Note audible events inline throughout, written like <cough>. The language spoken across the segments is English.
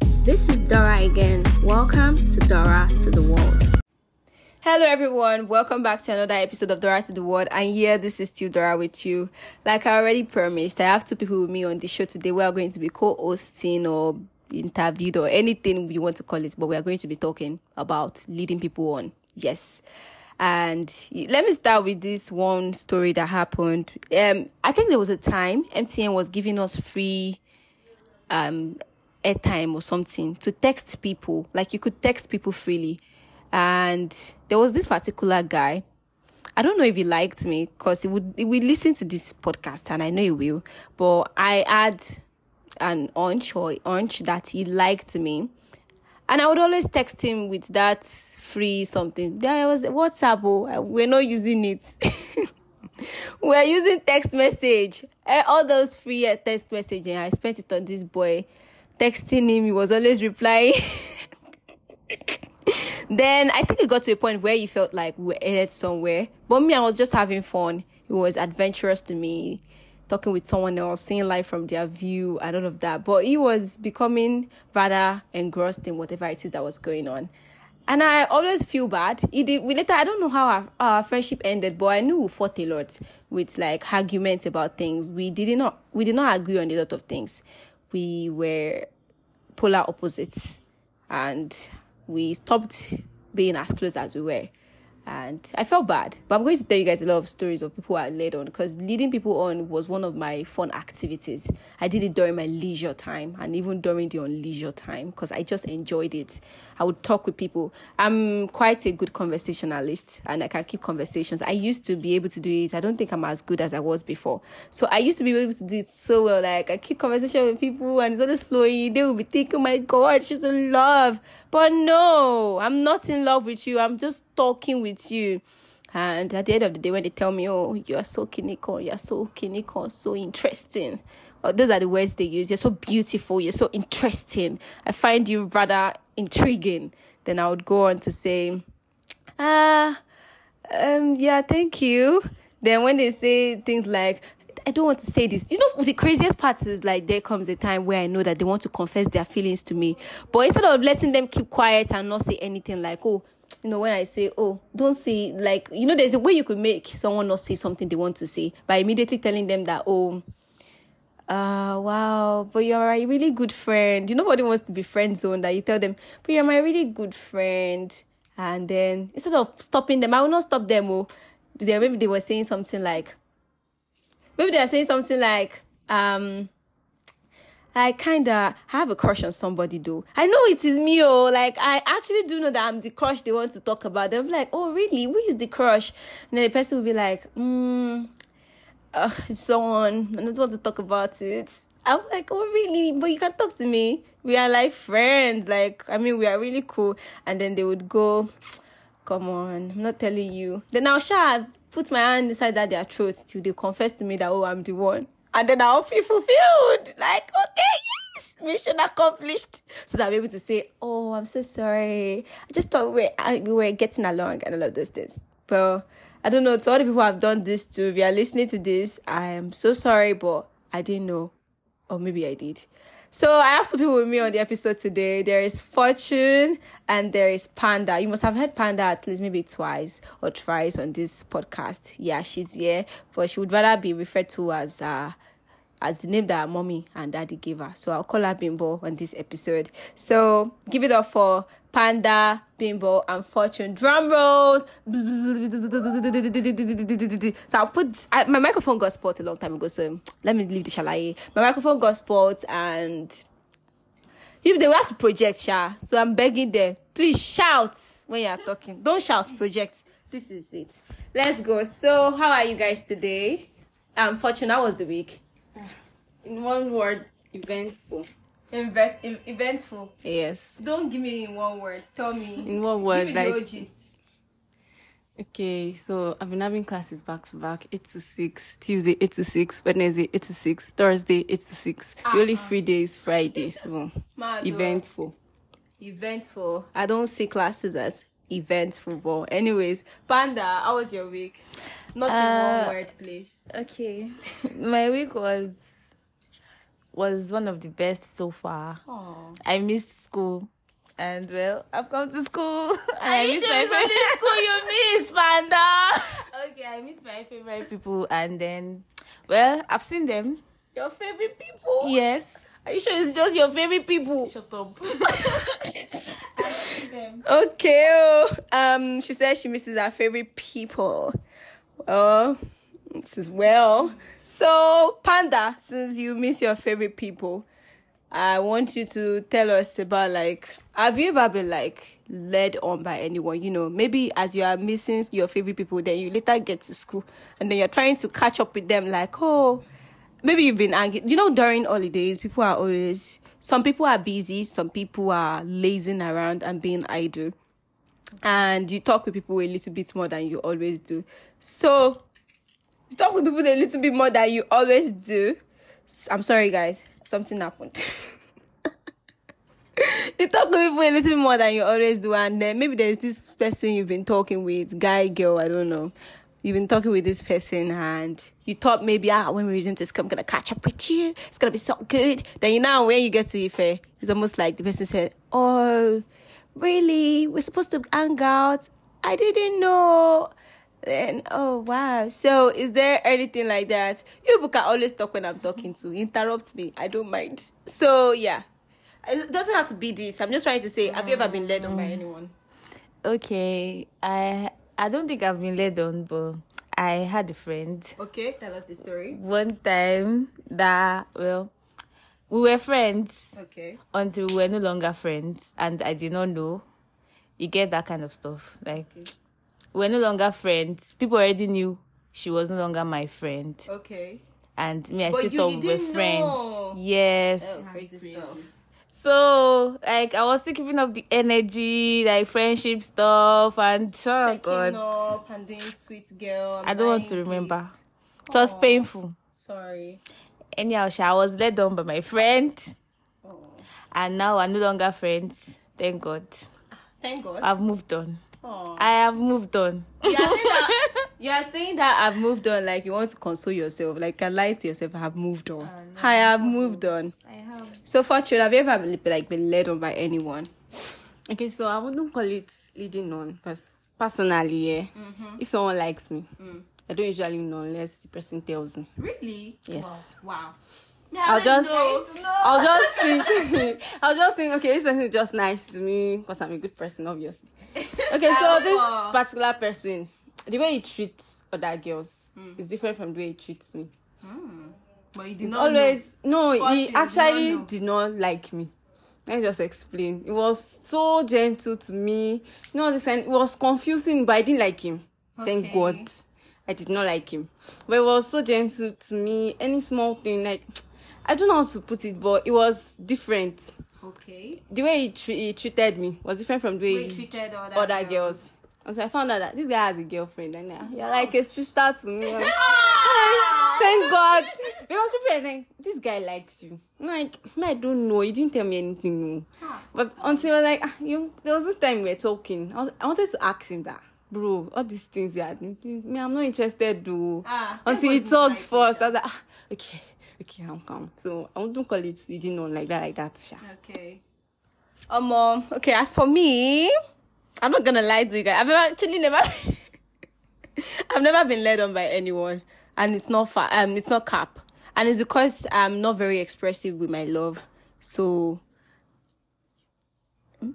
This is Dora again. Welcome to Dora to the World. Hello, everyone. Welcome back to another episode of Dora to the World. And yeah, this is still Dora with you. Like I already promised, I have two people with me on the show today. We are going to be co-hosting or interviewed or anything you want to call it, but we are going to be talking about leading people on. Yes. And let me start with this one story that happened. Um, I think there was a time MTN was giving us free um airtime or something to text people. Like you could text people freely. And there was this particular guy. I don't know if he liked me because he would he listen to this podcast and I know he will. But I had an hunch or hunch that he liked me. And I would always text him with that free something. There was WhatsApp, oh, we're not using it. <laughs> we're using text message. Eh, all those free eh, text messaging, I spent it on this boy. Texting him, he was always replying. then I think it got to a point where he felt like we were headed somewhere. But me, I was just having fun. It was adventurous to me talking with someone else, seeing life from their view and all of that. But he was becoming rather engrossed in whatever it is that was going on. And I always feel bad. Did, we later, I don't know how our, our friendship ended, but I knew we fought a lot with like arguments about things. We did not, we did not agree on a lot of things. We were polar opposites and we stopped being as close as we were and I felt bad. But I'm going to tell you guys a lot of stories of people I led on because leading people on was one of my fun activities. I did it during my leisure time and even during the unleisure time because I just enjoyed it. I would talk with people. I'm quite a good conversationalist and I can keep conversations. I used to be able to do it. I don't think I'm as good as I was before. So I used to be able to do it so well. Like I keep conversation with people and it's always flowing. They will be thinking, oh my God, she's in love. But no, I'm not in love with you. I'm just talking with you. And at the end of the day, when they tell me, oh, you are so kiniko, you're so kiniko, so interesting. Oh, those are the words they use. You're so beautiful. You're so interesting. I find you rather intriguing. Then I would go on to say, ah, um, yeah, thank you. Then when they say things like, I don't want to say this. You know, the craziest part is like there comes a time where I know that they want to confess their feelings to me. But instead of letting them keep quiet and not say anything like, oh, you know, when I say, oh, don't say, like, you know, there's a way you could make someone not say something they want to say by immediately telling them that, oh, uh, wow, but you're a really good friend. You know, nobody wants to be friend zone that you tell them, but you're my really good friend. And then instead of stopping them, I will not stop them. Oh, maybe they were saying something like, maybe they're saying something like, um, I kind of have a crush on somebody though. I know it is me, oh, like I actually do know that I'm the crush they want to talk about. They're like, oh, really? Who is the crush? And then the person will be like, hmm, uh, someone. I don't want to talk about it. I'm like, oh, really? But you can talk to me. We are like friends. Like, I mean, we are really cool. And then they would go, come on, I'm not telling you. Then I'll share, put my hand inside that their throat till they confess to me that, oh, I'm the one. And then I'll feel fulfilled. Like, okay, yes, mission accomplished. So that I'm able to say, oh, I'm so sorry. I just thought we were, we were getting along and all of those things. But I don't know, to all the people I've done this to, if you are listening to this, I am so sorry, but I didn't know. Or maybe I did. So I have two people with me on the episode today. There is Fortune and there is Panda. You must have heard Panda at least maybe twice or thrice on this podcast. Yeah, she's here, but she would rather be referred to as uh as the name that mommy and daddy gave her. So I'll call her Bimbo on this episode. So give it up for Panda, Bimbo, and Fortune. Drum rolls. So I'll put I, my microphone got spot a long time ago. So let me leave the shalaye. My microphone got spot and if they have to project, yeah. So I'm begging them, please shout when you are talking. Don't shout, project. This is it. Let's go. So how are you guys today? Um, Fortune, how was the week? In one word, eventful. Invent, eventful. Yes. Don't give me in one word. Tell me. In one word, give me like- the gist. Okay, so I've been having classes back to back, eight to six. Tuesday, eight to six. Wednesday, eight to six. Thursday, eight to six. The only free day is Friday, so <laughs> eventful. Eventful. I don't see classes as eventful, but anyways, Panda, how was your week? Not in Uh, one word, please. Okay. <laughs> My week was was one of the best so far. I missed school. And well, I've come to school. <laughs> and I missed my favorite school you miss, Panda? <laughs> Okay, I missed my favorite people and then well, I've seen them. Your favorite people? Yes. Are you sure it's just your favorite people? Shut up. <laughs> Okay. oh, Um, she says she misses her favorite people. Oh, this is well. So, Panda, since you miss your favorite people, I want you to tell us about like, have you ever been like led on by anyone? You know, maybe as you are missing your favorite people, then you later get to school and then you're trying to catch up with them, like, oh, maybe you've been angry. You know, during holidays, people are always, some people are busy, some people are lazing around and being idle. And you talk with people a little bit more than you always do. So, you talk with people a little bit more than you always do. I'm sorry, guys. Something happened. <laughs> you talk with people a little bit more than you always do, and then maybe there's this person you've been talking with, guy, girl, I don't know. You've been talking with this person, and you thought maybe, ah, when we resume to I'm gonna catch up with you. It's gonna be so good. Then you know when you get to Ife, it's almost like the person said, "Oh, really? We're supposed to hang out. I didn't know." Then, oh wow. So, is there anything like that? You can always talk when I'm talking to. Interrupt me. I don't mind. So, yeah. It doesn't have to be this. I'm just trying to say, have you ever been led on by anyone? Okay. I I don't think I've been led on, but I had a friend Okay, tell us the story. one time that well we were friends Okay. until we were no longer friends and I did not know. You get that kind of stuff. Like we were no longer friends. People already knew she was no longer my friend. Okay. And me, I But still you- thought you we were didn't friends. know. Yes. Crazy stuff. So like I was still keeping up the energy, like friendship stuff and oh Checking god. up and doing sweet girl. I don't want to remember. gifts. It was painful. Sorry. Anyhow, sha, I was led on by my friend. Oh. And now we're no longer friends. Thank God. Thank God. I've moved on. Aw. I have moved on. You are saying that <laughs> you are saying that I've moved on, like you want to console yourself, like you lie to yourself. I have moved on. I have moved on. I have. So, Fortune, have you ever been, like been led on by anyone? Okay, so I wouldn't call it leading on because personally, yeah, mm-hmm. if someone likes me, mm. I don't usually know unless the person tells me. Really? Yes. Wow. I'll just, <laughs> <laughs> I'll just think, I'll just think, okay, this person is just nice to me because I'm a good person, obviously. Okay, so this particular person, the way he treats other girls is different from the way he treats me. But you did It's not always no, But he did not actually did not like me. Let me just explain. It was so gentle to me. You know, listen, it was confusing, but I didn't like him. Thank God. I did not like him. But it was so gentle to me. Any small thing, like I don't know how to put it, but it was different. Okay. The way he, tre- he treated me was different from the way Way he treated other other girls. girls. Until I found out that this guy has a girlfriend, and uh, you're like a sister to me. Like, <laughs> <laughs> Thank God. Because people are like, this guy likes you. I'm like, me, I don't know. He didn't tell me anything. No. But until like, ah, you, there was this time we were talking. I, was, I wanted to ask him that, bro, all these things you are doing, me, I'm not interested, though. Ah, until he talked like first, I was like, ah, okay, okay, I'm calm. So I wouldn't call it leading on like that, like that. Sha. Okay. Um, um, okay, as for me, I'm not gonna lie to you guys. I've never, actually never, <laughs> I've never been led on by anyone, and it's not fa- um, it's not cap, and it's because I'm not very expressive with my love. So, Hmm?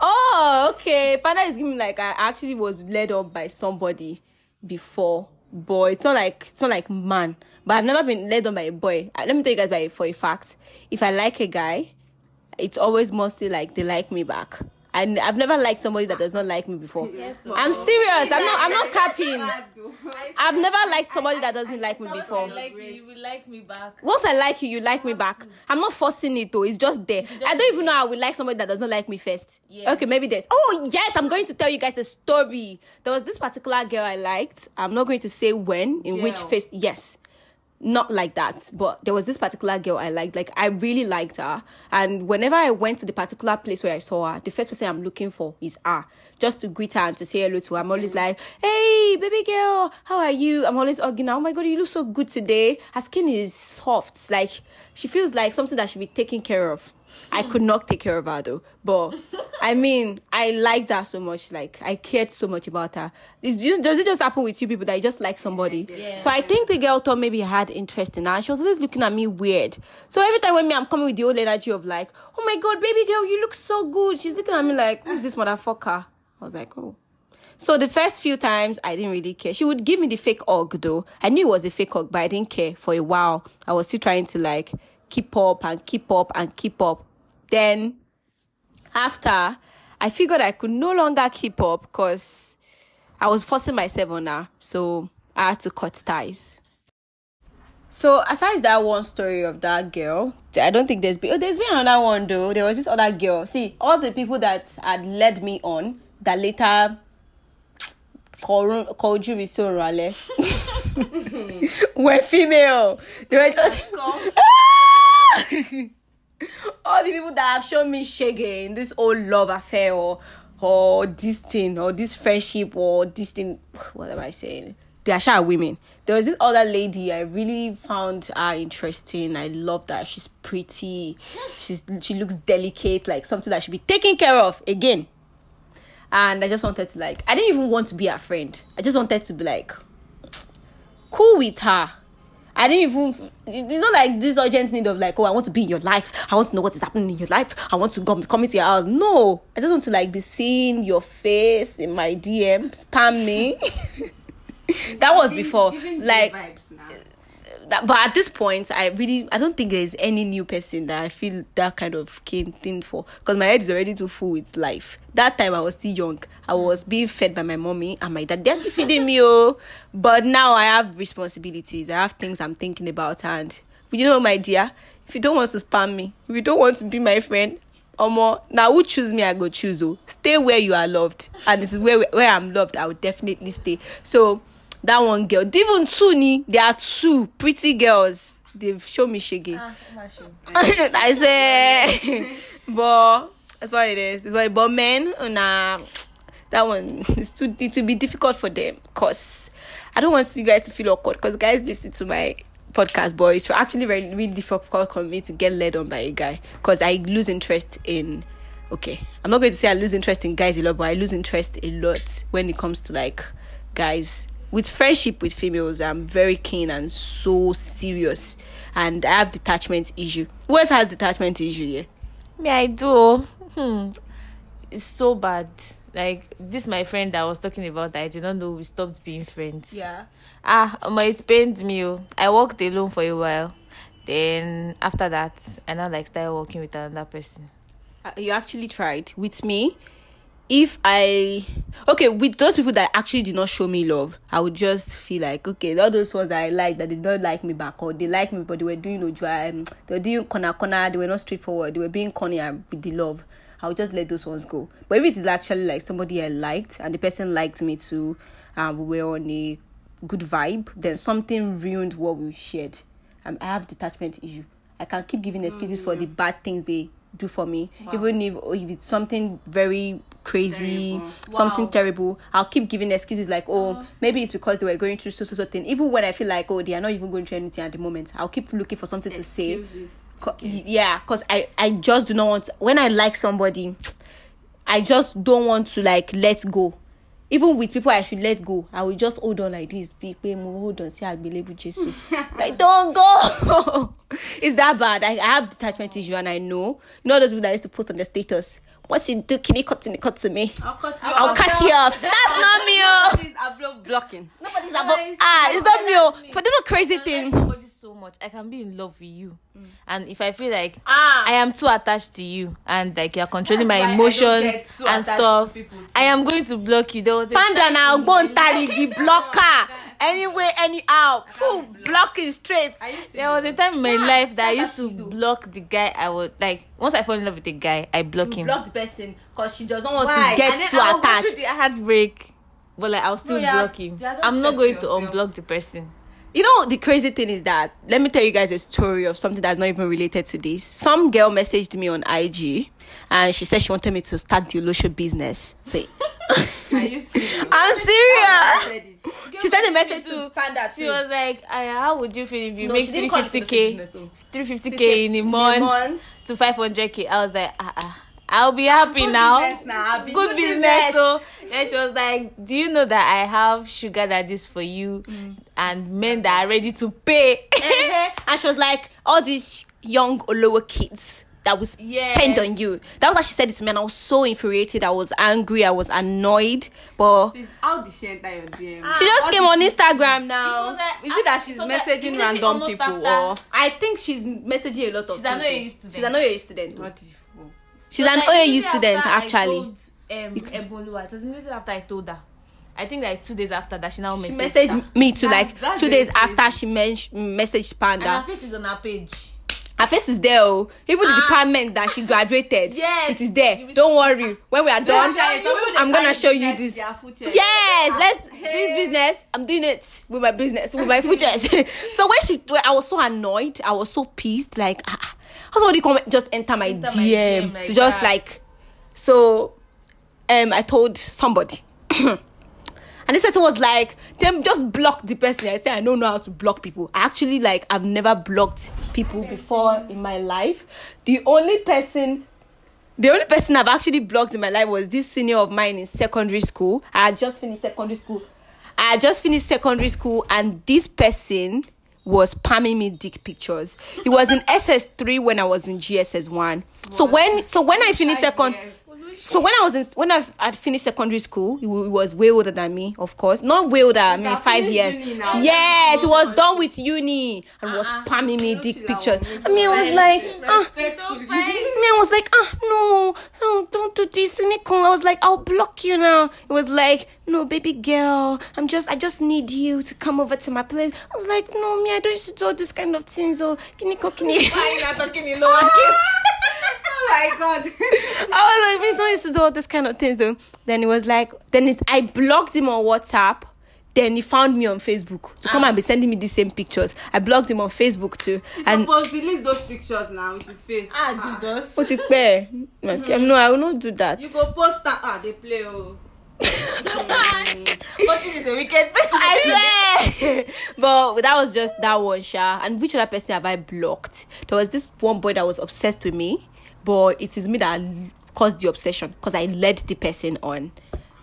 oh, okay. Father is giving me like I actually was led on by somebody before, but it's not like it's not like man. But I've never been led on by a boy. Uh, Let me tell you guys by for a fact. If I like a guy, it's always mostly like they like me back. And I've never liked somebody that does not like me before. <laughs> I'm serious. I'm not. I'm not <laughs> capping. I've never liked somebody that doesn't like me before. Like you, you will like me back. Once I like you, you like me back. I'm not forcing it though. It's just there. I don't even know how I would like somebody that doesn't like me first. Yeah. Okay, maybe there's. Oh yes, I'm going to tell you guys a story. There was this particular girl I liked. I'm not going to say when, in which face. Yes, not like that, but there was this particular girl I liked. Like I really liked her, and whenever I went to the particular place where I saw her, the first person I'm looking for is her, just to greet her and to say hello to her. I'm always like, "Hey, baby girl, how are you?" I'm always hugging her. Oh my god, you look so good today. Her skin is soft, like she feels like something that should be taken care of. I could not take care of her though, but I mean, I liked her so much. Like I cared so much about her. Is, you does it just happen with you people that you just like somebody? Yeah. So I think the girl thought maybe I had interest in her. and She was always looking at me weird. So every time when me I'm coming with the old energy of like, oh my god, baby girl, you look so good. She's looking at me like, who's this motherfucker? I was like, oh. So the first few times I didn't really care. She would give me the fake hug though. I knew it was a fake hug, but I didn't care for a while. I was still trying to like keep up and keep up and keep up. Then after I figured I could no longer keep up because I was forcing myself on her. So I had to cut ties. So aside that one story of that girl, I don't think there's been oh, there's been another one though. There was this other girl. See, all the people that had led me on that later called called you with so rale <laughs> were female. They were just <laughs> all the people that have shown me shege in this old love affair or or this thing or this friendship or this thing <sighs> what am I saying? They are shy women. There was this other lady I really found her interesting. I love that She's pretty. She's she looks delicate, like something that should be taken care of. Again, and I just wanted to like I didn't even want to be her friend. I just wanted to be like cool with her. I didn't even it's not like this urgent need of like, oh, I want to be in your life. I want to know what is happening in your life. I want to come come into your house. No. I just want to like be seeing your face in my DM, spam me. <laughs> that was before. Like that, but at this point, I really I don't think there's any new person that I feel that kind of keen thing for because my head is already too full with life. That time I was still young. I was being fed by my mommy and my dad. They're still feeding me, oh. But now I have responsibilities. I have things I'm thinking about, and you know, my dear, if you don't want to spam me, if you don't want to be my friend, Omo, now who choose me, I go choose. Oh, stay where you are loved, and this is where where I'm loved. I will definitely stay. So that one girl, even two ni, there are two pretty girls. They've shown me shege. <laughs> I say, <laughs> but that's what it is. It's what, but men, nah, that one is too it will be difficult for them because I don't want you guys to feel awkward because guys listen to my podcast, but it's actually very really difficult for me to get led on by a guy because I lose interest in. Okay, I'm not going to say I lose interest in guys a lot, but I lose interest a lot when it comes to like guys with friendship with females i'm very keen and so serious and i have detachment issue who else has detachment issue yeah Me, I do. Hmm. It's so bad. Like this, my friend that I was talking about. That I did not know we stopped being friends. yeah Ah, my it pained me. oh. I walked alone for a while. Then after that, I now like started walking with another person. Uh, you actually tried with me if i okay with those people that actually did not show me love i would just feel like okay all those ones that i like that they don't like me back or they like me but they were doing ojua um, they were doing corner corner they were not straightforward they were being corny with the love i would just let those ones go. But if it is actually like somebody i liked and the person liked me too and we were on a good vibe then something ruined what we shared. Um, i have detachment issue. I can keep giving excuses for the bad things they do for me. Even if if it's something very crazy something terrible i'll keep giving excuses like oh uh-huh. maybe it's because they were going through so so so thing. Even when i feel like oh they are not even going through anything at the moment i'll keep looking for something to say. Co- yeah because i i just do not want when i like somebody i just don't want to like let go even with people i should let go i will just hold on like this big pé mo hold on sí àgbélébù jesu <laughs> like don't go! <laughs> It's that bad. I, i have detachment issue and i know. You know those people that used to post on their status? Once you do can you cut to, cut to me. I'll cut you i'll cut you off. <laughs> That's not me oh! I'm blocking. nobody's about ah it's not me oh. for the crazy thing so much. I can be in love with you, and if I feel like Ah. I am too attached to you, and like you're controlling That's my I emotions and attached stuff, to. I am going to block you. There was a panda na ogbontari blocker anyway anyhow full blocking straight There was a time in my life that I used to block the guy. I would like once I fall in love with a guy, I block him. block the person because she doesn't want Why? to get And then too I will go through attached the heartbreak, but like I'll still No, yeah, block him. are I'm not going to yourself. unblock the person. You know, the crazy thing is that let me tell you guys a story of something that's not even related to this. Some girl messaged me on IG and she said she wanted me to start the Olosho business. So <laughs> Are you serious? <laughs> I'm serious. She sent a message too. to Panda She was like, "Aya, how would you feel if you No, make she didn't call it 350k, business, oh. 350k in a month, month. to 500k?" I was like, "Ah, ah, I'll be happy Good now. business now. Good, Good business." So then she was like, "Do you know that I have sugar daddies for you and men that are ready to pay?" Uh-huh. <laughs> and she was like, all these young Olowo kids that was Yes. spend on you. That was what she said it to me, and I was so infuriated. I was angry. I was annoyed. But Please, how did she enter your DM? she just What came on Instagram now. Is it that she's messaging random people or I think she's messaging a lot of She's an people. OAU student. She's an OAU student. what She's an OAU student, actually. um, Eboluwa. It was immediately after I told her. I think like two days after that, she now messaged, She messaged. me too, That's- like two days after she men- messaged and her face is on her page. Her face is there. Oh. Even the Ah. department that she graduated, Yes. it is there. Don't worry. When we are done, Some people they I'm gonna show you this. their food check. Yes, let's Hey. this business. I'm doing it with my business, with my <laughs> futures. <laughs> so when she, when I was so annoyed, I was so pissed. Like, <laughs> ah, ah, how somebody come just enter my Enter DM, DM like to just that. like, so, um, I told somebody. <coughs> And this person was like, them just block the person. I said, I don't know how to block people. I actually like I've never blocked people before in my life. The only person the only person I've actually blocked in my life was this senior of mine in secondary school. I had just finished secondary school. I had just finished secondary school, and this person was spamming me dick pictures. It was in SS3 when I was in JSS1. So when so when I finished second Yes. So when I was in when I had finished secondary school, he was way older than me, of course. Not way older, I mean five years. Yes, he was done with uni and was Uh-uh. spamming me dick pictures. I mean, I was like, ah. <laughs> I was like, ah, no, no, don't do this, cynical. I was like, I'll block you now. It was like, no, baby girl, I'm just, I just need you to come over to my place. I was like, no, me, I don't used to do all this kind of things. Oh, kiniko, kiniko. Oh my god. <laughs> I was like, we don't used to do all this kind of things though. Then it was like, then it's, I blocked him on WhatsApp. Then he found me on Facebook to come and be sending me the same pictures. I blocked him on Facebook too. and And supposed to release those pictures now with his face. Ah, Jesus. what's it fair? No, I will not do that. You go post that. Ah, they play. Oh. <laughs> Watching is a wicked person. I <laughs> swear. but that was just that one, Sha. And which other person have I blocked? There was this one boy that was obsessed with me, but it is me that caused the obsession because I led the person on.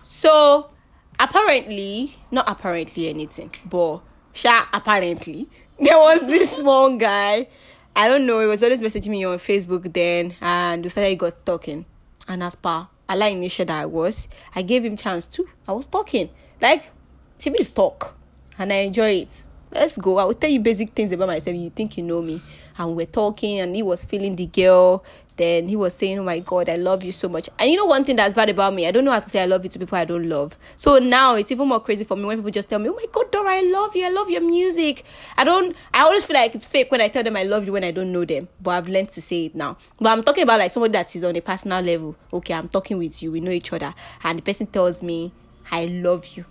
So apparently, not apparently anything, but Sha, apparently, <laughs> there was this one guy. I don't know, he was always messaging me on Facebook then, and we started got talking. And as per Allah initial that I was, I gave him chance too. I was talking. Like, she is talk. And I enjoy it. Let's go. I will tell you basic things about myself. You think you know me. And we're talking, and he was feeling the girl. Then he was saying, Oh my God, I love you so much. And you know, one thing that's bad about me, I don't know how to say I love you to people I don't love. So now it's even more crazy for me when people just tell me, Oh my God, Dora, I love you. I love your music. I don't, I always feel like it's fake when I tell them I love you when I don't know them. But I've learned to say it now. But I'm talking about like somebody that is on a personal level. Okay, I'm talking with you. We know each other. And the person tells me, I love you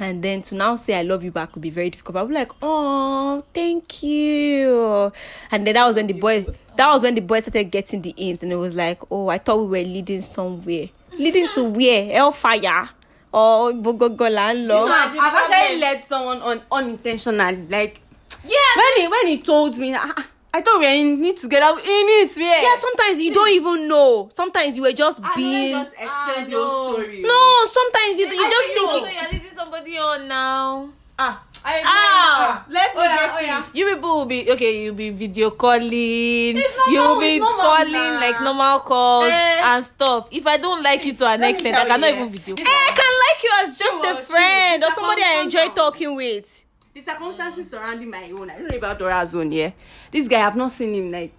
and then to now say I love you back would be very difficult. I'll be like, oh, thank you. And then that was when the boy that was when the boy started getting the ins and it was like, oh, I thought we were leading somewhere. Leading to <laughs> where? Hellfire. Or Bogogolan No, law. I've, I've actually led someone on unintentionally. Like Yeah. when he when he told me, ah, I thought we were in it together. In it, yeah. Yeah, sometimes you don't even know. Sometimes you were just I being just explained Ah, your no. story. No, sometimes you you just think you it- you're leading somebody on now. Ah, I Ah, let's oh yeah, get oh it. yeah. You people will be okay. You'll be video calling. You'll be calling now. like normal calls Eh. and stuff. If I don't like you to an Let extent, I cannot you, even yeah. video. This Eh, I can like you as just Chill, a friend or somebody I enjoy talking with. The circumstances surrounding my own. I don't know about Dora's own, yeah. This guy, I've not seen him like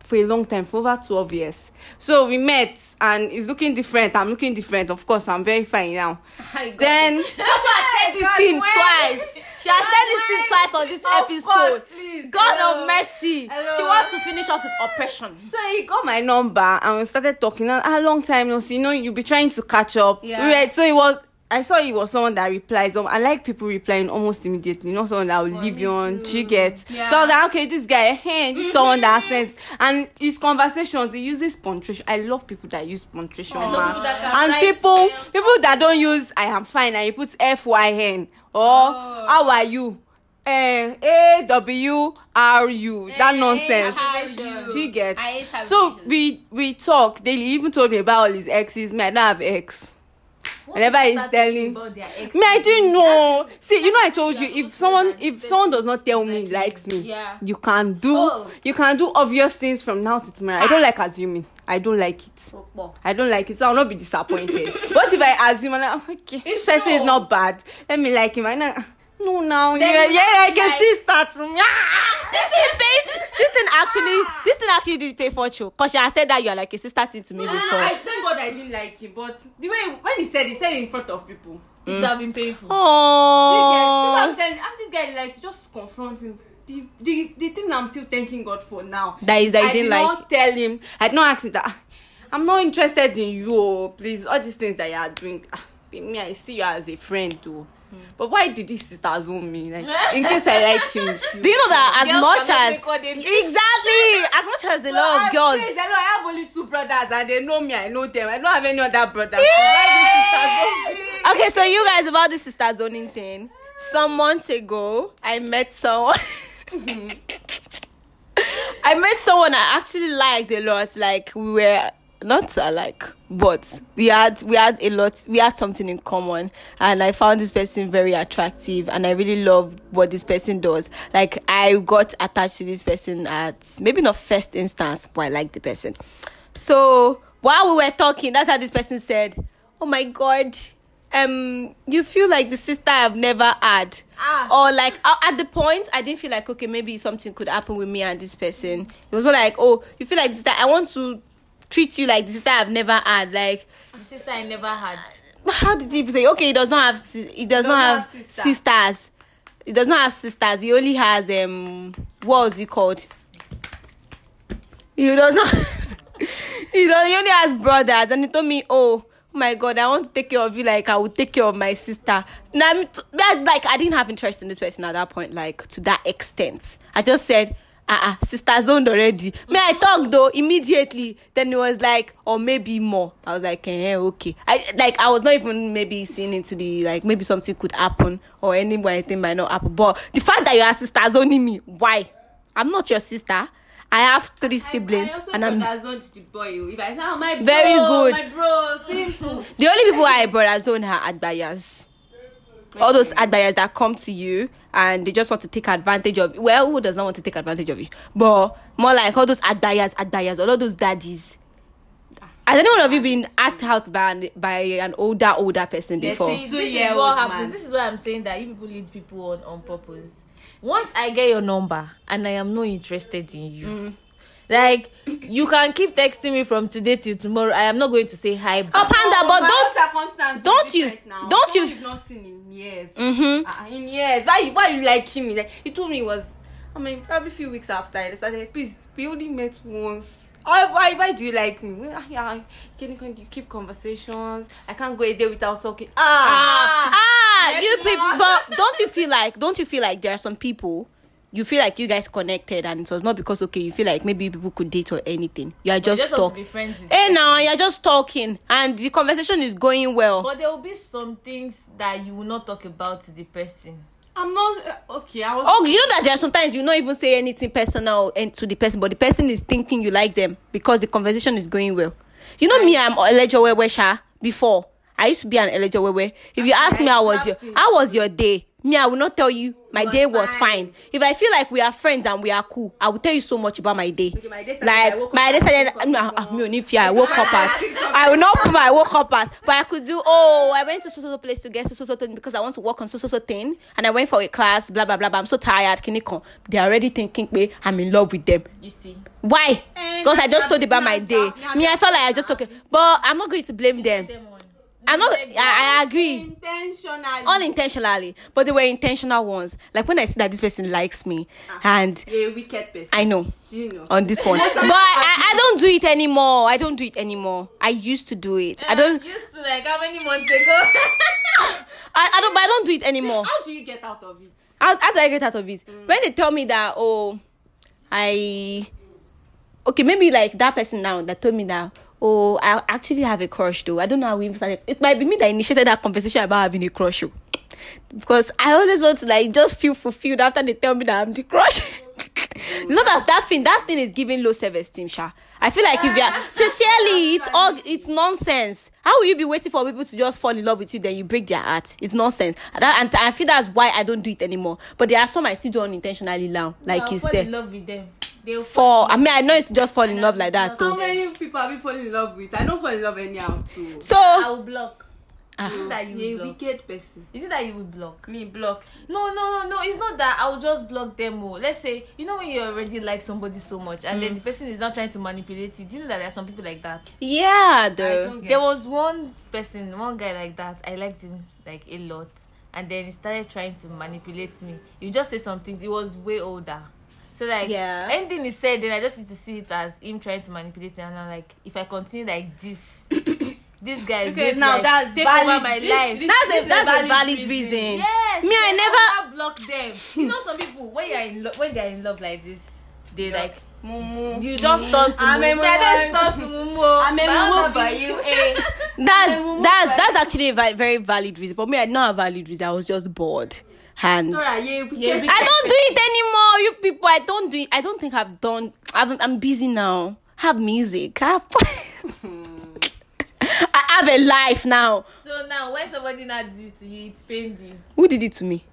for a long time, for over 12 years. So we met and he's looking different. I'm looking different. Of course, I'm very fine now. Then <laughs> why I said this thing twice. She has said this thing twice on this episode. course. God Hello. of mercy. Hello. She wants to finish us with oppression. So he got my number and we started talking. A long time no see, you know, you'll be trying to catch up. Yeah. We were, so it was I saw he was someone that replies. Um, I like people replying almost immediately, not someone that will leave you on. Do you get? So I was like, okay, this guy, hey, this someone that has sense. And his conversations, he uses punctuation. I love people that use punctuation, man. that can And people, them. people that don't use I am fine and you put F Y N or how are you? Uh, A W R U. That nonsense. abbreviations. Do you get? I hate So we we talk. They even told me about all his exes. Me, I don't have ex. Whenever he's telling me, I didn't know. See, you know, I told you if someone if someone does not tell me likes me, Yeah. you can do Oh. you can do obvious things from now to tomorrow. I don't like assuming. I don't like it. Football. I don't like it, so I'll not be disappointed. <laughs> what if I assume and I'm like, okay, this person is not bad. Let me like him. And I, no, now yeah, you yeah, like like a like- me. Ah! this thing paid. This thing actually, this thing actually did pay for you. Cause she has said that you are like a sister thing to me No, no, no, before. I thank God I didn't like him, but the way when he said, he said it in front of people. It's have been painful. Do you get? People Aww. are telling, ah, this guy likes just confront him. The, the the thing I'm still thanking God for now. That is you I didn't did like. not tell him. I did not ask him that. "Ah, I'm not interested in you. oh, Please, all these things that you are doing. ah, Me, I see you as a friend, though. But why did these sisters own me? Like, <laughs> in case I like him. Do you know that as Girls much as exactly as much as a lot of I'm girls. pleased. I know I have only two brothers and they know me. I know them. I don't have any other own me? Okay, so you guys about the sister zoning thing. Some months ago, I met someone. <laughs> I met someone I actually liked a lot. Like we were not alike, but we had we had a lot. We had something in common, and I found this person very attractive, and I really love what this person does. Like I got attached to this person at maybe not first instance, but I liked the person. So while we were talking, that's how this person said, "Oh my god." um you feel like the sister I've never had Ah. or like uh, at the point I didn't feel like okay maybe something could happen with me and this person it was more like oh you feel like sister I want to treat you like the sister I've never had like The sister I never had. how did he say okay he does not have he does, not have, sister. sisters. He does not have sisters. He only has um what was he called? He does not <laughs> he does he only has brothers. And he told me oh my god i want to take care of you like i would take care of my sister. Now I'm that, like i didn't have interest in this person at that point like to that extent. I just said ah uh sister zoned already me i talk though immediately then it was like or maybe more i was like eh, okay i like i was not even maybe seeing into the like maybe something could happen or anything might not happen but the fact that you are sister zoning me why i'm not your sister i have three siblings I also and i'm brother zoned the boy. oh. If I say, "Ah, my bro, Very good. my bro, simple. The only people I brother zone are adbayers. All those adbayers that come to you and they just want to take advantage of well, who does not want to take advantage of you? But more like all those adbayers, adbayers, all of those daddies. Has any one of you been asked out by an, by an older, older person before? see, this Two is what happens. man. This is why I'm saying that you people lead people on on purpose. Once I get your number and I am not interested in you, Mm. Like you can keep texting me from today till tomorrow. I am not going to say hi. Oh, back. Panda, but My don't. don't you- Now. don't you- you've not seen in years. Mm-hmm. in years. Why? you- Why you like him? Like, he told me it was. I mean, probably a few weeks after I started. Please, we only met once. Why? Why, why do you like me? Well, yeah, can you, can you keep conversations? I can't go a day without talking. Ah, Ah, Yes, you people. But don't you feel like? Don't you feel like there are some people? You feel like you guys connected, and it was not because okay. You feel like maybe people could date or anything. You are just, just talking. Hey them. now you're just talking and the conversation is going well. But there will be some things that you will not talk about to the person. I'm not uh, okay. I was. Oh, you know that there are sometimes you not even say anything personal and to the person, but the person is thinking you like them because the conversation is going well. You know me, I'm Elejo Wewesha before. I used to be an Elejo Wewe. If you ask me how was your how was your day, me, I will not tell you my day was fine. fine. If I feel like we are friends and we are cool, I will tell you so much about my day. Okay, my day started, like my day started. No, me only fear. I woke up at. I will not put my I woke up at, but I could do. Oh, I went to so so place to get so so so thing because I want to work on so so so thing, and I went for a class. Blah blah blah. blah. I'm so tired. Can you come? They're already thinking, "Wait, I'm in love with them." You see. Why? Eh, Because I just told about my day. Me, I felt like I just okay, but I'm not going to blame them. Them on. I'm not. I, I agree intentionally. unintentionally, but they were intentional ones. Like when I see that this person likes me, ah, and a wicked person. I know Do you know? on this one, <laughs> but I, I don't do it anymore. I don't do it anymore. I used to do it. I don't. Used to like how many months ago? <laughs> I, I don't but I don't do it anymore. How do you get out of it? How, how do I get out of it? Mm. When they tell me that, oh, I okay, maybe like that person now that told me that, oh, I actually have a crush though. I don't know how we even started. It might be me that initiated that conversation about having a crush. oh. Because I always want to like just feel fulfilled after they tell me that I'm the crush. <laughs> not that that thing, that thing is giving low self esteem, Sha. I feel like if you are sincerely, it's all it's nonsense. How will you be waiting for people to just fall in love with you, then you break their heart? It's nonsense. And, that, and I feel that's why I don't do it anymore. But there are some I still do unintentionally now, like I'll you said. in love with them. They'll For I mean, I know it's just fall in love like that How many people have you fallen in love with? I don't fall in love anyhow too. So I will block. Ah. Is it that you will block? wicked person. Is it that you will block? Me block. No, no, no, no. It's not that. I will just block them. Oh, let's say you know when you already like somebody so much, and then the person is now trying to manipulate you. Do you know that there are some people like that? yeah, the There was one person, one guy like that. I liked him like a lot, and then he started trying to manipulate me. You just say some things. He was way older, so like Yeah. anything he said, then I just used to see it as him trying to manipulate me. And I'm like, if I continue like this, <coughs> this guy is Okay, going to now like, that's take valid. over my This- life. this- that's this a that's a valid valid reason. reason. Yes. Me, I never- never block them. <laughs> You know, some people when you're in lo- when they're in love like this, they Yeah. like Mumu. you just turn to I'm a mumu. I mumu. just turn to mumu. oh. I'm a mumu love for you, eh? <laughs> That's that's that's actually a vi- very valid reason. But me, I not have valid reason. I was just bored. And Dora, yeah, Yeah, can- I don't do it anymore. You people, I don't do it. I don't think I've done. I've, I'm busy now. I have music. I have. <laughs> I have a life now. So now when somebody now did it to you, it pained you. Who did it to me?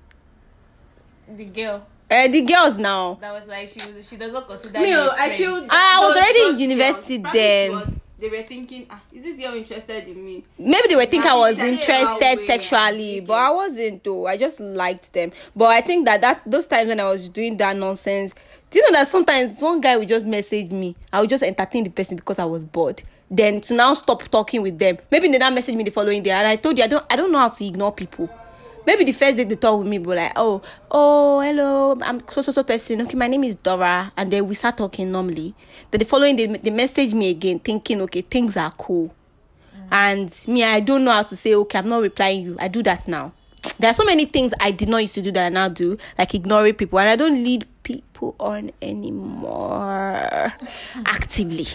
The girl Uh, the girls now. that was like she she does not consider Me, you a oh, I friend. feel. I was already in university girls, probably then. They were thinking, ah, is this girl interested in me? Maybe they were thinking I was interested sexually, but I wasn't though. I just liked them. But I think that that those times when I was doing that nonsense, do you know that sometimes one guy would just message me, I would just entertain the person because I was bored. Then to now stop talking with them, maybe they now message me the following day, and I told you I don't I don't know how to ignore people. Maybe the first day they talk with me, but like, oh, oh, hello, I'm so so so person. Okay, my name is Dora, and then we start talking normally. Then the following day they message me again, thinking, okay, things are cool. And me i don't know how to say okay i'm not replying you. I do that now. <tsk> There are so many things i did not used to do that i now do like ignoring people. And i don't lead people on anymore. <laughs> Actively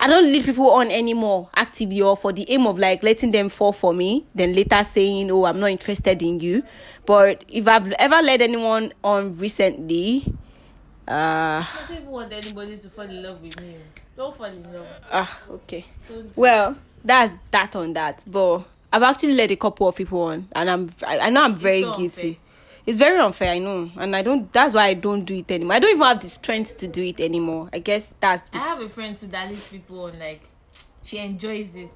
i don't lead people on anymore actively or for the aim of like letting them fall for me then later saying oh i'm not interested in you but if i've ever led anyone on recently uh I don't even want anybody to fall in love with me. Don't fall in love. ah okay Don't do Well, that's that on that. But I've actually let a couple of people on, and I'm I, I know I'm very guilty. It's very unfair, I know, and I don't. That's why I don't do it anymore. I don't even have the strength to do it anymore. I guess that's I the have a friend too that leads people on like she enjoys it.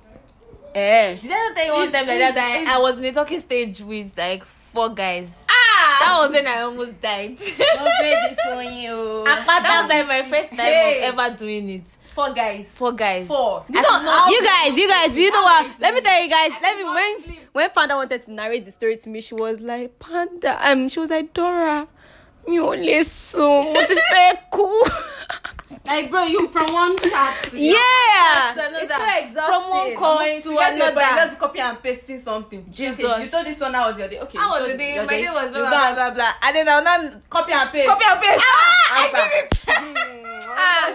eh. Did I not tell you one time like that? that I, I was in a talking stage with like four guys. Ah, That was when I almost died. <laughs> No baby for you. that was like my first time Hey. of ever doing it. Four guys. Four guys. Four. You, know, you guys, you guys, do you know what? Let me tell you guys. I Let me when sleep. when Panda wanted to narrate the story to me, she was like, Panda, um, she was like, Dora, mi ò lè sùn, mo ti fẹ́ kú. Like, bro, you from one chat to Yeah, That's it's another. so exhausting. From one call Going to to your another. let's copy and pasting something. Jesus. Okay, you told this one how was your day. Okay. How was the day? My day was you blah, blah, blah, blah. And then I'll not Copy and paste. copy and paste. Ah, <laughs> I did it. <laughs> Ah,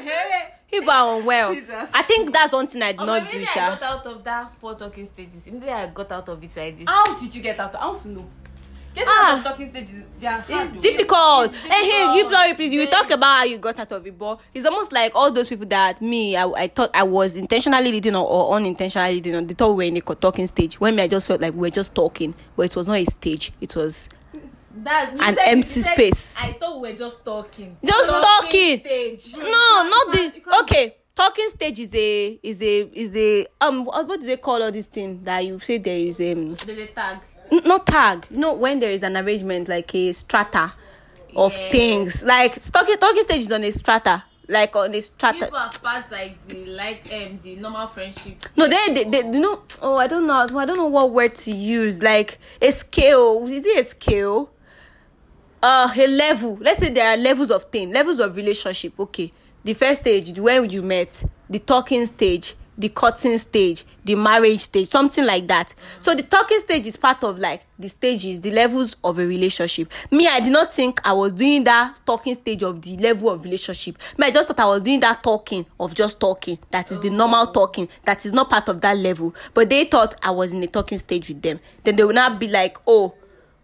People are unwell. Jesus. I think that's one thing I did Oh, not but do, immediately I Sha. got out of that four talking stages. Immediately I got out of it like this. How did you get out? I want to know. Getting Ah. talking hard It's difficult. It's And hey, you difficult. Glory, please, you will talk about how you got out of it, but it's almost like all those people that me, I, I thought I was intentionally leading or, or unintentionally leading on. They thought we were in a talking stage. When me, I just felt like we were just talking, but it was not a stage. It was That An said- empty said- space. I thought we were just talking. Just talking. Stage. no, not the okay. Talking stage is a is a is a um what, what do they call all this thing that you say there is um There's a tag. Not tag. You know when there is an arrangement like a strata of Yeah. things. Like talking talking stage is on a strata. Like on a strata. People have passed like the like um the normal friendship. no they, they they you know oh i don't know i don't know what word to use. Like a scale. Is it a scale? Uh a level. Let's say there are levels of thing levels of relationship. Okay. The first stage when you met. The talking stage the cutting stage, the marriage stage, something like that. Mm. So the talking stage is part of like the stages, the levels of a relationship. Me, I did not think I was doing that talking stage of the level of relationship. Me, I just thought I was doing that talking of just talking. That is the normal oh. talking. That is not part of that level. But they thought I was in a talking stage with them. Then they would not be like, oh,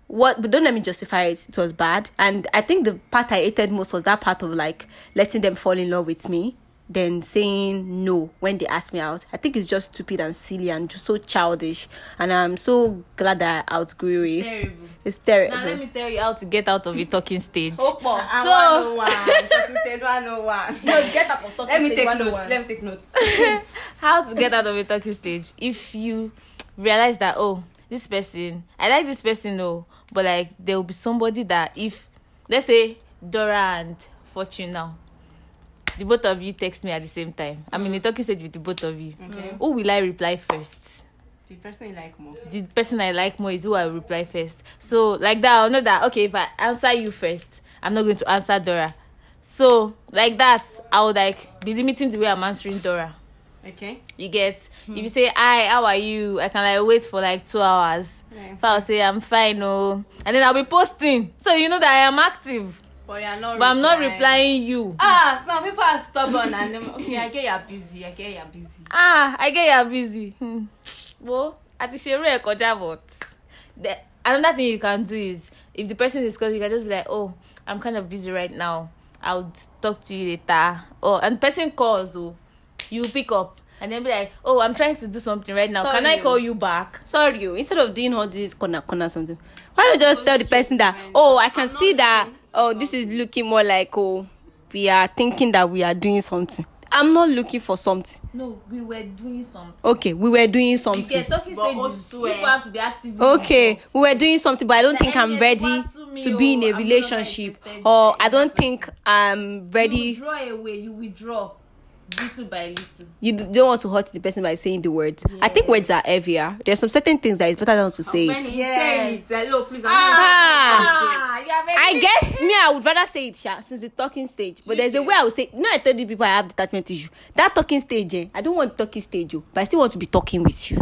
what but don't let me justify it it was bad and i think the part i hated most was that part of like letting them fall in love with me then saying no when they ask me out. I think it's just stupid and silly and just so childish. And i'm so glad that i outgrew it. terrible. it's terrible. Now let me tell you how to get out of the talking stage. So, So- one, talking stage one, <laughs> no get out of talking Let me take oh notes. Let me take notes. <laughs> how to get out of the talking stage. If you realize that oh this person i like this person oh but like there will be somebody that if let's say dora and fortune now the both of you text me at the same time. I'm in a talking stage with the both of you. Okay. who will i reply first? The person you like more. the person i like more is who i reply first. So like that i'll know that okay if i answer you first i'm not going to answer dora. So like that i would like be limiting the way i'm answering dora. Okay. you get? If you say hi how are you? I can like wait for like two hours. Yeah. if i'll say i'm fine oh. And then i'll be posting. So you know that i am active But you're not. but i'm not replying you Ah, some people are stubborn and them, okay, I get you're busy. I get you're busy. ah i get you're busy hmm. wo àti ṣerú ẹ̀ kọjá but the another thing you can do is if the person is calling you can just be like oh i'm kind of busy right now i'll talk to you later oh and the person calls oh you pick up and then be like oh i'm trying to do something right now can i Sorry. call you back sorry you instead of doing all this corner corner something why don't you just tell the person that oh i can see that oh this is looking more like oh we are thinking that we are doing something i'm not looking for something No, we were doing something. okay we were doing You something get talking But stages. also, eh, People have to be active. okay we were doing something but i don't think i'm any ready to be in oh, a relationship or i don't think i'm You ready withdraw away. You withdraw, little by little. you don't want to hurt the person by saying the words i think words are heavier there's some certain things that it's better not to say When it he Yes. says, hello, please. I'm Ah. have I get me. I would rather say it sha, since the talking stage. But there's a way I would say. You know, I told you people I have detachment issue. That talking stage, eh, I don't want talking stage, oh, but I still want to be talking with you.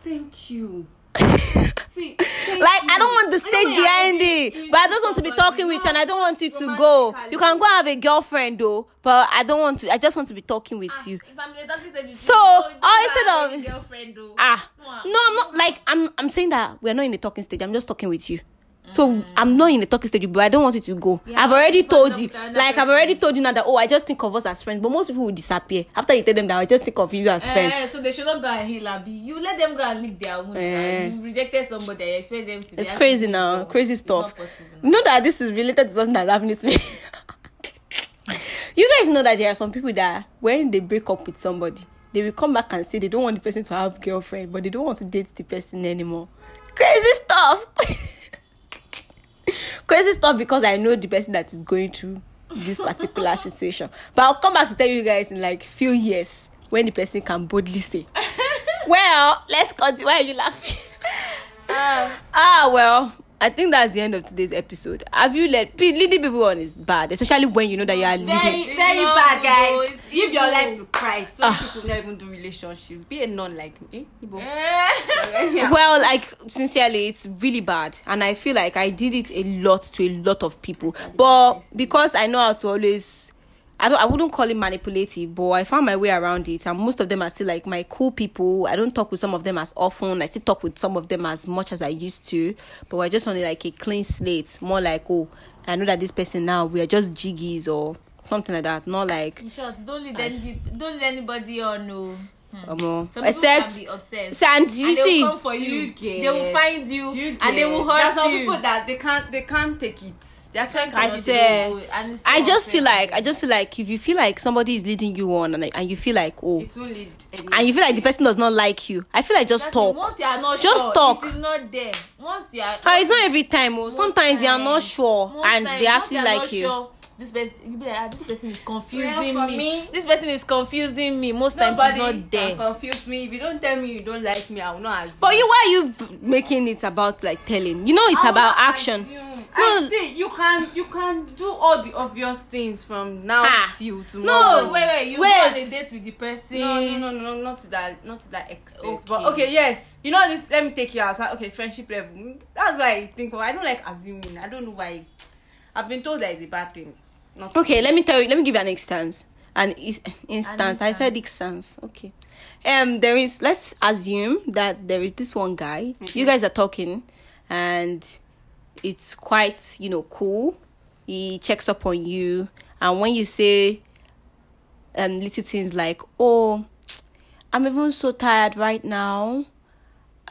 Thank you. <laughs> See, Like you. I don't want the I stage behind it, but I just want to be talking with you, and I don't want you to go. You can go have a girlfriend though, but I don't want to. I just want to be talking with you. If I'm in stage, So, oh, instead of- a girlfriend, though. Ah, no, I'm not like I'm. I'm saying that we're not in the talking stage. I'm just talking with you. So I'm not in the talking stage, but I don't want you to go. Yeah, I've already told you, like I've already told you now that oh, I just think of us as friends. But most people will disappear after you tell them that I just think of you as friends. Eh, so they should not go and heal Abi. You let them go and lick their wounds. Eh. and You rejected somebody. You expect them to. It's crazy now, crazy stuff. You know that this is related to something that's happening to me. <laughs> you guys know that there are some people that when they break up with somebody, they will come back and say they don't want the person to have girlfriend, but they don't want to date the person anymore. Crazy stuff. <laughs> Crazy stuff because I know the person that is going through this particular <laughs> situation. But I'll come back to tell you guys in like few years when the person can boldly say, <laughs> "Well, let's continue." Why are you laughing? Ah, <laughs> well, I think that's the end of today's episode. Have you led pe- leading people on is bad, especially when you know that you are leading. Very, It's very not bad, guys. it's Give your life to Christ. So Ah. people not even do relationships. Be a nun like me. Eh? Eh. <laughs> Yeah. Well, like sincerely, it's really bad, and I feel like I did it a lot to a lot of people. But because I know how to always, I don't, I wouldn't call it manipulative, but I found my way around it, and most of them are still like my cool people. I don't talk with some of them as often. I still talk with some of them as much as I used to, but I just wanted like a clean slate, more like oh, I know that this person now we are just jiggies or something like that, not like In short, don't lead any, don't lead anybody on. No. Um, Some except. people can be obsessed. So, and you and they see, will come for you. you get- They will find you, you and they will get- There are hurt some you. people that they can't they can't take it. They actually I cannot swear. take it. And it's so I just feel like I just feel like if you feel like somebody is leading you on and, and you feel like oh It won't lead and you feel like the person does not like you, I feel like just That's talk. Once you are not Just sure, talk. It is not there. Once you are. Ah, it's not every time. Oh, sometimes you are not sure and they actually you like you. Sure, this person, you be like, ah, this person is confusing me. me. This person is confusing me. Most times Nobody it's not there. can confuse me. If you don't tell me you don't like me, I will not assume. But you why are you making it about like telling? You know it's I about action. assume. I see you can you can do all the obvious things from now Ah. till tomorrow. No, wait, wait. You Wait. go on a date with the person. No, no, no, no, not to that, not to that extent. Okay. But okay, yes, you know this. Let me take you outside. Okay, friendship level. That's why I think. I don't like assuming. I don't know why. I've been told that it's a bad thing. Not Okay, let me tell you. Let me give you an instance. An is- instance. I said instance. Okay. Um, there is. Let's assume that there is this one guy. You guys are talking, and it's quite you know cool. He checks up on you, and when you say um little things like, "Oh, I'm even so tired right now,"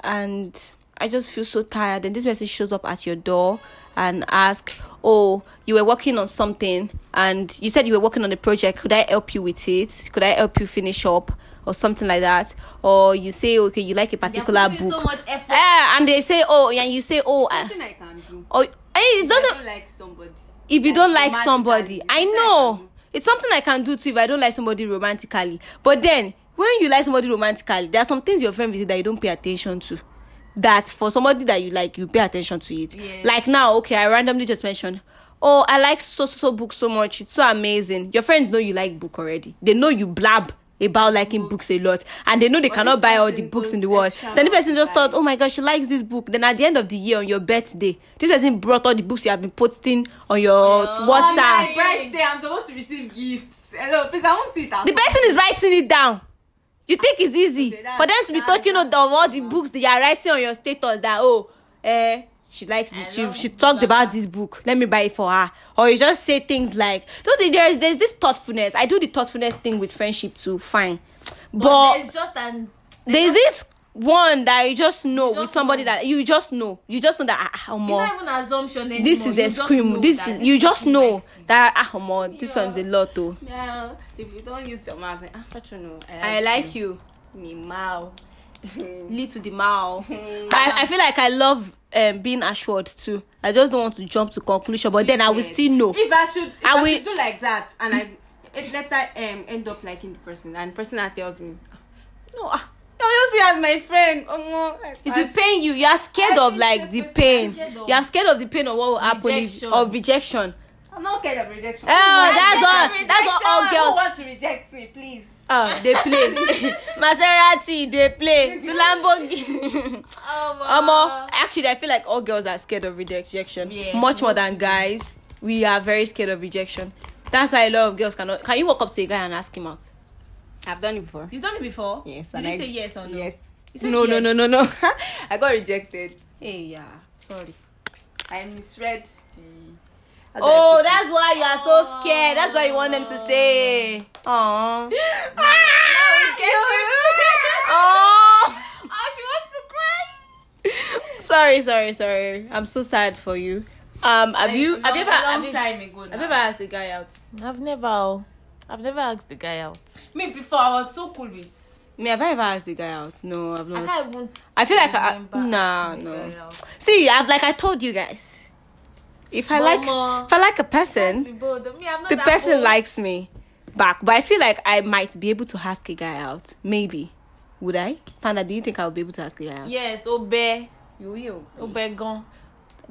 and I just feel so tired. And this person shows up at your door and ask, "Oh, you were working on something, and you said you were working on a project. Could I help you with it? Could I help you finish up?" Or something like that, or you say, okay, you like a particular putting book, so much effort. Ah, and they say, oh, and you say, oh, I, something I can do. oh, hey, it If I doesn't don't like somebody. if you don't like somebody i know it's something i can do too if i don't like somebody romantically but then when you like somebody romantically there are some things your friend visit that you don't pay attention to that for somebody that you like you pay attention to it. Yeah. like now okay i randomly just mentioned oh i like so so so book so much. It's so amazing. Your friends know you like book already. They know you blab about liking books, a lot and they know they But cannot buy all the books in the world. then the person just thought oh my gosh she likes this book. Then at the end of the year on your birthday this person brought all the books you have been posting on your On my whatsapp. birthday, I'm supposed to receive gifts. Hello, please, I won't sit the person is writing it down you think it's easy Okay, for them to be talking of, all the books you are writing on your status that oh eh she likes this she, she talked about this book let me buy it for her. Or you just say things like think there's there's this thoughtfulness. I do the thoughtfulness thing with friendship too fine. But, but there's just an there's this one that you just know with just somebody know. that you just know you just know that ah, it's omo, not even assumption anymore. this is a scream this is you just know that ah omo, this one's a lot though Yeah, if you don't use your mouth, like, ah, Facho, no, i like you Me mouth. lead to the mouth. <laughs> I, I feel like I love um, being assured too. I just don't want to jump to conclusion, but then I will still know. If I should, if I I, will- should do like that, and I later um end up liking the person, and the person that tells me, no, ah, you just see as my friend. Oh no, like, It pain you. You are scared I of like the pain. You are scared of the pain of what will happen Rejection. of rejection. I'm not scared of rejection. Oh, that's all. That's what all Who girls. wants to reject me, please? Oh, they play. <laughs> Maserati, they play. To Lamborghini. Oh, <laughs> Omo, actually, I feel like all girls are scared of rejection. Yeah, Much more than guys. We are very scared of rejection. That's why a lot of girls cannot. Can you walk up to a guy and ask him out? I've done it before. You've done it before. Yes. Did you I- say yes or no? Yes. You said No, no, no, no, no. <laughs> I got rejected. Hey, yeah. Sorry. I misread the. how do I Oh, that's why you are so scared. That's why you want them to say. Aww. <laughs> oh. <laughs> Oh, she wants to cry. Sorry, sorry, sorry. I'm so sad for you. Um, have you Long- have you ever long have you, time ago have you ever asked the guy out? I've never, oh, I've never asked the guy out. Me before I was so cool with. Me, have I ever asked the guy out? No, I've I not. can't even. I feel like I, remember nah, no. See, I've like I told you guys. If I like, Mama. if I like a person, Me, I'm not the person bold. likes me back. But I feel like I might be able to ask a guy out. Maybe. Would I? Panda, do you think I'll be able to ask a guy out? Yes, obey, You will. obey gone.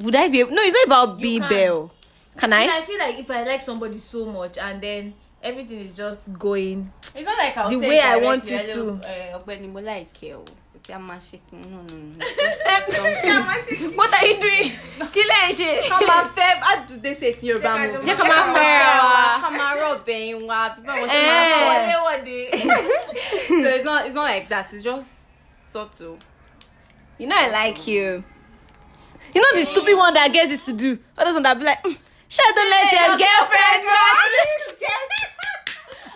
Would I be able? No, it's not about being oh. can. belle. Can I? I? I feel like if I like somebody so much and then everything is just going. It's not like I'll The say way I want it to. Uh, Ọ̀gbẹ́ni mo like ẹ o. Pé a máa ṣe kí no. Just <laughs> something. What are you doing? Kí lẹ̀ ń ṣe? Ká máa fẹ́ say it in Yorùbá movie? jẹ́ ká máa fẹ́ra wa. Ká máa rọ̀ bẹ̀yìn wa. Bí báwo ṣe Eh. máa sọ. Wọlé wọ̀de. <laughs> So it's not it's not like that. It's just subtle. You know I like you. You know the stupid one that gets you to do. Others one that be like, mm, Shall don't let your girlfriend touch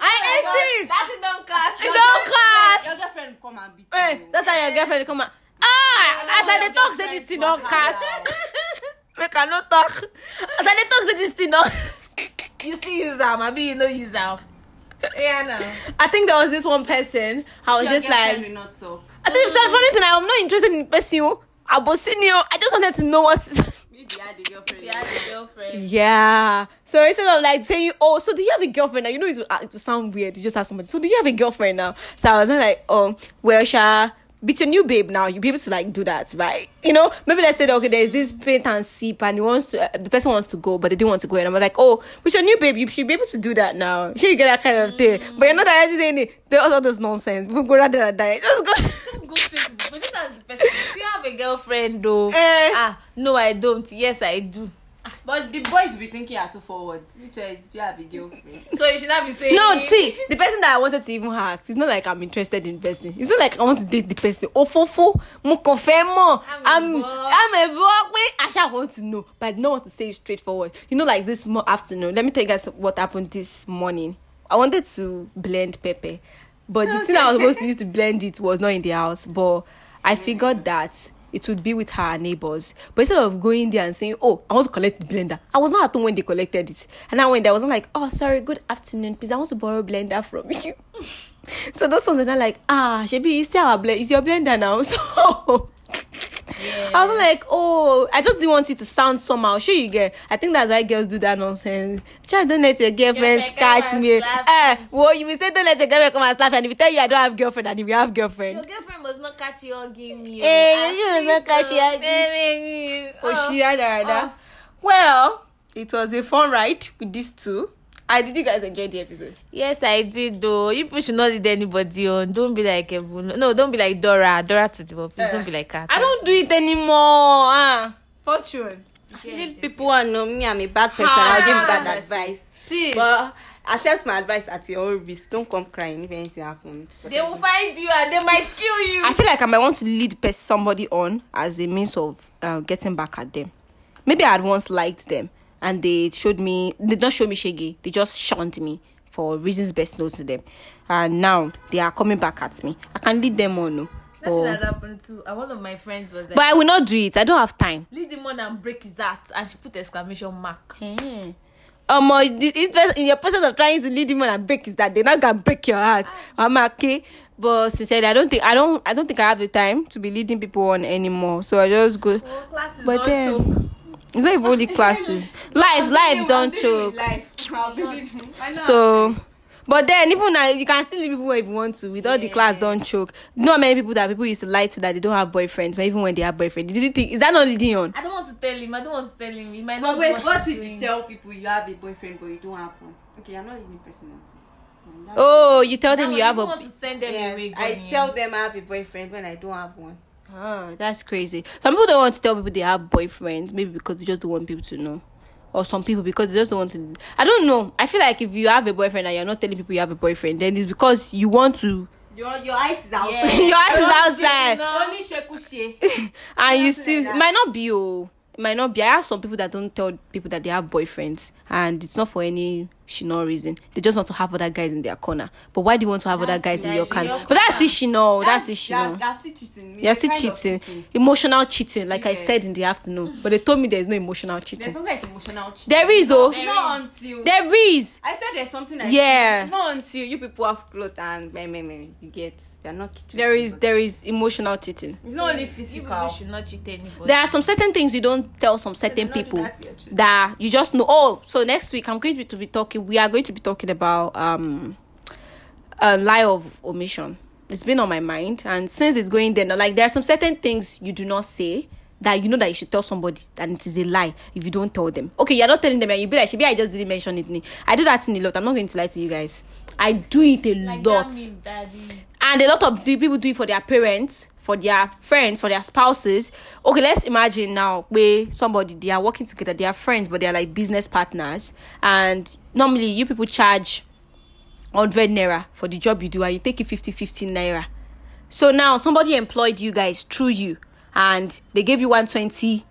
I hate it. That don't cast. It don't cast. Your girlfriend come and beat Eh, you. that's how your girlfriend come out. Ah, as I dey talk say this thing don cast. <laughs> Make I no talk. As I dey talk say this thing don. <laughs> You still use them. I be you no use them. Yeah, no. I think there was this one person. I was Your just like, will not talk. I said, it's funny thing. I'm not interested in person. oh. Abosinio. I just wanted to know what. <laughs> Maybe I had a girlfriend. Yeah, the girlfriend. Yeah. So instead of like saying, "Oh, so do you have a girlfriend now?" You know, it will, uh, it will sound weird. You just ask somebody. So do you have a girlfriend now? So I wasn't like, "Oh, well, Sha, with your new babe now, you be able to like do that, right? You know, maybe let's say okay, there's this paint and sip, and he wants to, uh, the person wants to go, but they didn't want to go, and I'm like, oh, with your new babe, you should be able to do that now. <laughs> Sure, you get that kind of thing, but you're not directly saying it. There's all this nonsense. People go rather than die. Just go. <laughs> Just go straight to the point. Just ask the person. Do you have a girlfriend though? Eh. Ah, no, I don't. Yes, I do. But the boys be thinking you're too forward. Which way do you have a girlfriend? <laughs> So you should not be saying. No, see, the person that I wanted to even ask, it's not like I'm interested in person. It's not like I want to date the person. Oh, fofo, mo confirm mo. I'm I'm, a boy. Wait, I shall want to know, but I don't want to say it straightforward. You know, like this mo- afternoon. Let me tell you guys what happened this morning. I wanted to blend pepper, but the <laughs> thing I was supposed to use to blend it was not in the house. But I figured that it would be with her neighbors. But instead of going there and saying, "Oh, I want to collect the blender," I was not at home when they collected it, and I went there. I wasn't like, "Oh, sorry, good afternoon, please. I want to borrow blender from <laughs> you." so those ones are not like, "Ah, Shebi, you still a blender? It's your blender now." <laughs> So I was like, "Oh, I just didn't want it to sound somehow." Sure, you get. I think that's why girls do that nonsense. Child, don't let your Girlfriend come catch me. Eh, well, you will say don't let your girlfriend come and slap you, and if you tell you I don't have girlfriend, and if you have girlfriend, Your girlfriend must not catch you or give you. Eh, you must not catch you or give Oh, she had that. Well, it was a fun ride with these two. I did you guys enjoy the episode? Yes, I did though. You people should not lead anybody on. Don't be like Ebun. No, don't be like Dora. Dora to the world. Please don't be like her. I don't do it anymore. Ah, fortune. If people want to know me, I'm a bad person. I'll give bad Ah, advice. Please. But accept my advice at your own risk. Don't come crying if anything happens. They will find you and they might kill you. I feel like I might want to lead somebody on as a means of uh, getting back at them. Maybe I had once liked them and they showed me, they did not show me shege, they just shunned me for reasons best known to them. And now they are coming back at me. I can lead them on. No. That's what has happened to uh, one of my friends was like, but I will not do it. I don't have time. lead him on and break his heart, and she put exclamation mark. Um, uh, in your process of trying to lead him on and break his heart, they're not gonna break your heart. I'm okay, but sincerely, I don't think I don't I don't think I have the time to be leading people on anymore. So I just go. Oh, classes But don't then-. It's not even only classes. Life, life don't choke. So, but then even now you can still leave people if you want to. With all the class don't choke. How many people that people used to lie to that they don't have boyfriends, but even when they have boyfriend, did you think is that not leading on? I don't want to tell him. I don't want to tell him. He might But not wait, want what if you tell people you have a boyfriend but you don't have one? Okay, I'm not even personal. Oh, you tell them you have don't a. want to send them away. Yes, I tell them I have a boyfriend when I don't have one. Oh, that's crazy. Some people don't want to tell people they have boyfriends, maybe because they just don't want people to know. Or some people because they just don't want to. I don't know. I feel like if you have a boyfriend and you're not telling people you have a boyfriend, then it's because you want to. Your your eyes is outside. Yeah. <laughs> Your eyes is outside. Only shekushe. <laughs> and you Something still like it might not be oh might not be i have some people that don't tell people that they have boyfriends and it's not for any shino reason they just want to have other guys in their corner but why do you want to have other guys in your in corner but that's the shino that's the You're, shino you're still cheating. you're still kind of cheating. emotional cheating like i said in the afternoon but they told me there's no emotional There's cheating something like emotional cheating. there is oh It's not until there is I said there's something like Yeah. It's not until you people have clothes and meh, meh, meh, you get we are not cheating. there is there is emotional cheating It's not only You physical. people should not cheat anybody. there are some certain things you don't tell some certain people that to your children. that you just know. Oh, so next week I'm going to be talking. We are going to be talking about um, a lie of omission. It's been on my mind, and since it's going there, like there are some certain things you do not say that you know that you should tell somebody, and it is a lie if you don't tell them. Okay, you're not telling them, and you be like, "Maybe I just didn't mention it." I do that in a lot. I'm not going to lie to you guys. I do it a like lot and a lot of people do it for their parents for their friends for their spouses okay let's imagine now where somebody they are working together they are friends but they are like business partners and normally you people charge 100 naira for the job you do and you take it 50 15 naira. So now somebody employed you guys through you and they gave you 120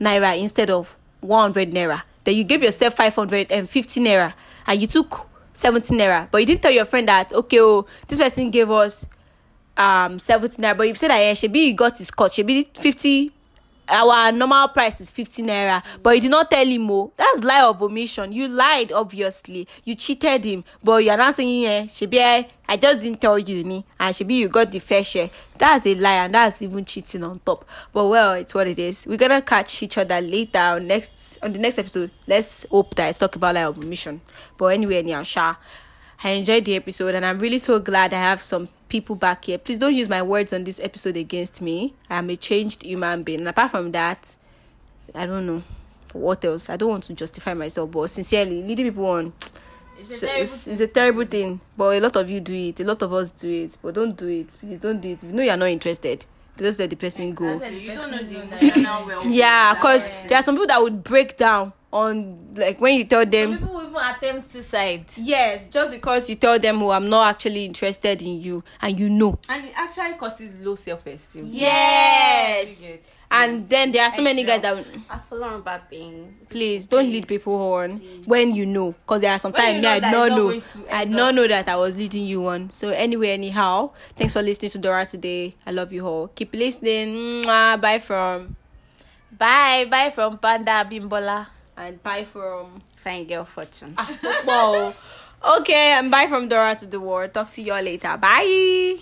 naira instead of 100 naira. Then you gave yourself 550 naira and you took 70 naira. But you didn't tell your friend that okay oh this person gave us um 70 naira. But you say that yeah shebi you got his cut. Shebi 50 our normal price is 50 naira but you did not tell him oh. That's lie of omission. You lied obviously. You cheated him but you are now saying yeah shebi I, i just didn't tell you ni and shebi you got the fair share. That's a lie and that's even cheating on top. But well it's what it is. We're gonna catch each other later on next on the next episode. Let's hope that it's talk about lie of omission. But anyway anyhow sha I enjoyed the episode and I'm really so glad I have some people back here. Please don't use my words on this episode against me. I am a changed human being. And apart from that, I don't know what else. I don't want to justify myself, but sincerely, leading people on It's a terrible it's, thing it's a terrible do. thing. But a lot of you do it. A lot of us do it. But don't do it. Please don't do it. If you know you're not interested, just let the person go. That's You don't know the that- emotional well. Yeah, because there are some people that would break down on like when you tell Some them people will even attempt suicide. yes, just because you tell them oh I'm not actually interested in you and you know. And it actually causes low self esteem. Yes. You get- And then there are so many guys that I follow on bad thing. please don't lead people on when you know because there are When sometimes you know I that not it's know I end not know that I was leading you on. So anyway, anyhow, thanks for listening to Dora today. I love you all. Keep listening. Mwah. Bye from Bye. Bye from Panda Bimbola. and buy from Fine Girl Fortune. Ah, wow. okay, and buy from Dora to the World. Talk to y'all later. Bye.